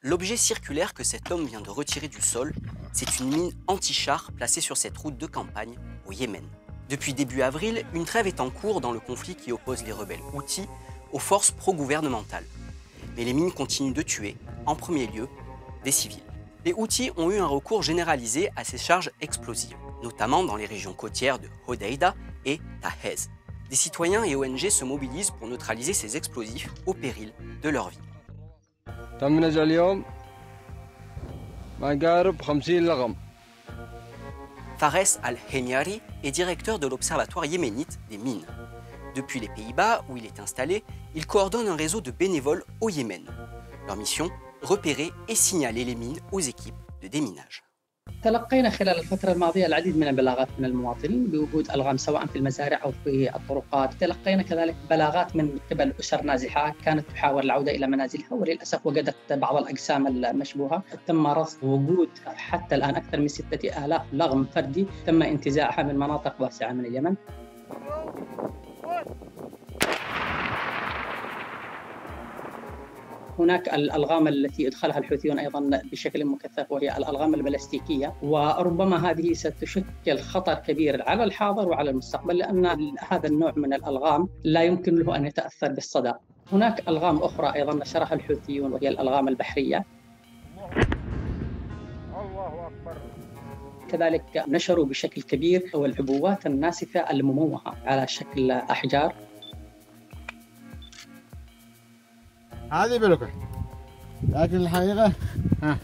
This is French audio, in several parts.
L'objet circulaire que cet homme vient de retirer du sol, c'est une mine anti-char placée sur cette route de campagne au Yémen. Depuis début avril, une trêve est en cours dans le conflit qui oppose les rebelles Houthis aux forces pro-gouvernementales. Mais les mines continuent de tuer, en premier lieu, des civils. Les Houthis ont eu un recours généralisé à ces charges explosives, notamment dans les régions côtières de Hodeida et Tahez. Des citoyens et ONG se mobilisent pour neutraliser ces explosifs au péril de leur vie. Fares Al-Heniari est directeur de l'Observatoire yéménite des mines. Depuis les Pays-Bas, où il est installé, il coordonne un réseau de bénévoles au Yémen. Leur mission repérer et signaler les mines aux équipes de déminage. تلقينا خلال الفترة الماضية العديد من البلاغات من المواطنين بوجود ألغام سواء في المزارع أو في الطرقات. تلقينا كذلك بلاغات من قبل أسر نازحة كانت تحاول العودة إلى منازلها وللأسف وجدت بعض الأجسام المشبوهة. تم رصد وجود حتى الآن أكثر من ستة آلاف لغم فردي تم انتزاعها من مناطق واسعة من اليمن. هناك الألغام التي ادخلها الحوثيون أيضا بشكل مكثف وهي الألغام البلاستيكية وربما هذه ستشكل خطر كبير على الحاضر وعلى المستقبل لأن هذا النوع من الألغام لا يمكن له أن يتأثر بالصدى. هناك ألغام أخرى أيضا نشرها الحوثيون وهي الألغام البحرية. الله أكبر كذلك نشروا بشكل كبير والعبوات الناسفة المموهة على شكل أحجار هذه بلوكة. لكن الحقيقة ها.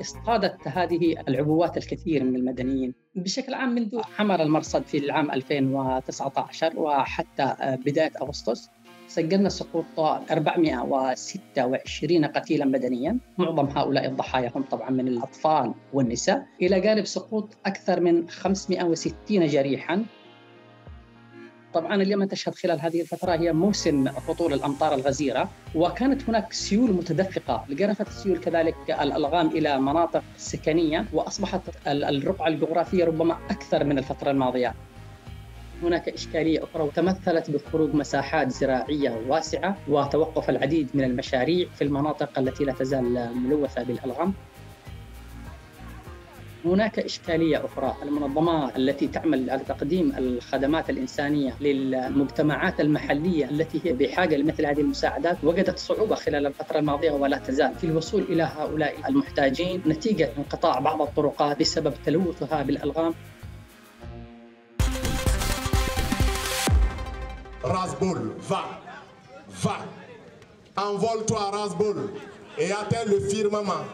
اصطادت هذه العبوات الكثير من المدنيين بشكل عام منذ عمل المرصد في العام 2019 وحتى بداية أغسطس. سجلنا سقوط 426 قتيلا مدنيا. معظم هؤلاء الضحايا هم طبعا من الأطفال والنساء. إلى جانب سقوط أكثر من 560 جريحا. طبعا اليمن تشهد خلال هذه الفترة هي موسم هطول الأمطار الغزيرة وكانت هناك سيول متدفقة. لجرفت السيول كذلك الألغام إلى مناطق سكنية وأصبحت الرقعة الجغرافية ربما أكثر من الفترة الماضية. هناك إشكالية أخرى وتمثلت بخروج مساحات زراعية واسعة وتوقف العديد من المشاريع في المناطق التي لا تزال ملوثة بالألغام. هناك إشكالية أخرى. المنظمات التي تعمل على تقديم الخدمات الإنسانية للمجتمعات المحلية التي هي بحاجة لمثل هذه المساعدات وجدت صعوبة خلال الفترة الماضية ولا تزال. في الوصول إلى هؤلاء المحتاجين نتيجة انقطاع بعض الطرقات بسبب تلوثها بالألغام. Rasbol, va, va, envole-toi Rasbol et atteins le firmament.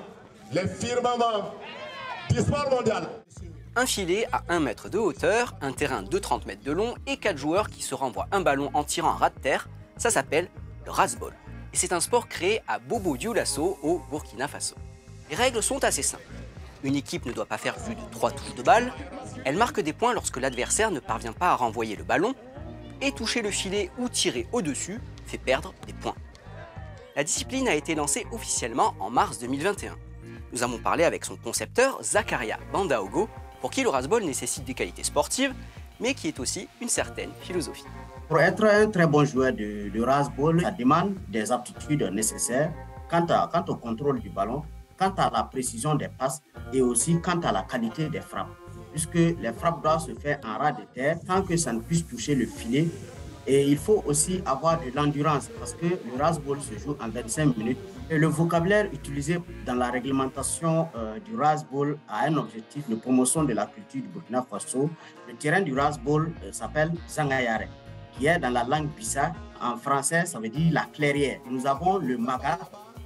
Un filet à 1 mètre de hauteur, un terrain de 30 mètres de long et 4 joueurs qui se renvoient un ballon en tirant un ras de terre, ça s'appelle le rasball. Et c'est un sport créé à Bobo Dioulasso au Burkina Faso. Les règles sont assez simples. Une équipe ne doit pas faire plus de 3 touches de balle, elle marque des points lorsque l'adversaire ne parvient pas à renvoyer le ballon, et toucher le filet ou tirer au-dessus fait perdre des points. La discipline a été lancée officiellement en mars 2021. Nous avons parlé avec son concepteur, Zakaria Bandaogo, pour qui le rasball nécessite des qualités sportives, mais qui est aussi une certaine philosophie. Pour être un très bon joueur de, de rasball, ça demande des aptitudes nécessaires quant, au contrôle du ballon, quant à la précision des passes et aussi quant à la qualité des frappes. Puisque les frappes doivent se faire en ras de terre sans que ça ne puisse toucher le filet. Et il faut aussi avoir de l'endurance parce que le rasball se joue en 25 minutes et le vocabulaire utilisé dans la réglementation euh, du Rasball a un objectif de promotion de la culture du Burkina Faso. Le terrain du Rasball euh, s'appelle Zangayare, qui est dans la langue bissa. En français, ça veut dire la clairière. Nous avons le maga,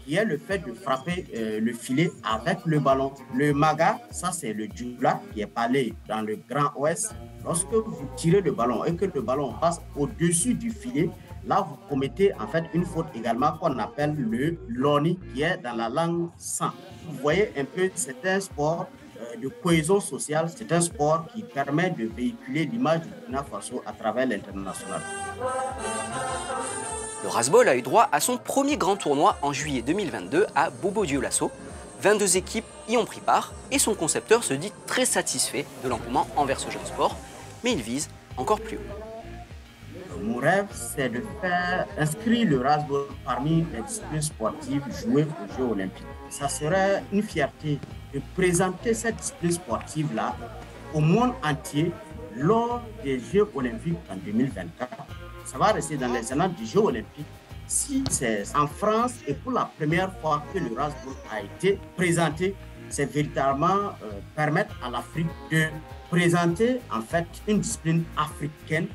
qui est le fait de frapper euh, le filet avec le ballon. Le maga, ça c'est le djula qui est parlé dans le Grand Ouest. Lorsque vous tirez le ballon et que le ballon passe au-dessus du filet, Là, vous commettez en fait une faute également qu'on appelle le loni, qui est dans la langue sang. Vous voyez un peu, c'est un sport euh, de cohésion sociale, c'est un sport qui permet de véhiculer l'image du Burkina Faso à travers l'international. Le Rasbol a eu droit à son premier grand tournoi en juillet 2022 à Bobo Dioulasso. 22 équipes y ont pris part et son concepteur se dit très satisfait de l'engouement envers ce jeune sport, mais il vise encore plus haut. mon rêve, c'est de faire inscrire le rasball parmi les disciplines sportives jouées aux Jeux olympiques. Ça serait une fierté de présenter cette discipline sportive-là au monde entier lors des Jeux olympiques en 2024. Ça va rester dans les annales du Jeux olympiques si c'est en France et pour la première fois que le rasball a été présenté, c'est véritablement euh, permettre à l'Afrique de présenter en fait une discipline africaine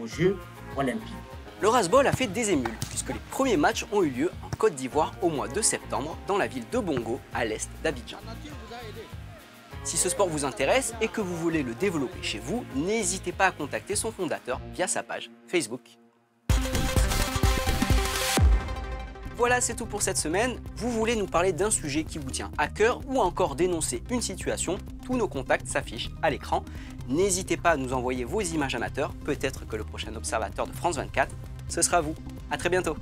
aux Jeux olympiques. Le rasball a fait des émules puisque les premiers matchs ont eu lieu en Côte d'Ivoire au mois de septembre dans la ville de Bongo à l'est d'Abidjan. Si ce sport vous intéresse et que vous voulez le développer chez vous, n'hésitez pas à contacter son fondateur via sa page Facebook. Voilà, c'est tout pour cette semaine. Vous voulez nous parler d'un sujet qui vous tient à cœur ou encore dénoncer une situation? Tous nos contacts s'affichent à l'écran. N'hésitez pas à nous envoyer vos images amateurs. Peut-être que le prochain observateur de France 24, ce sera vous. À très bientôt.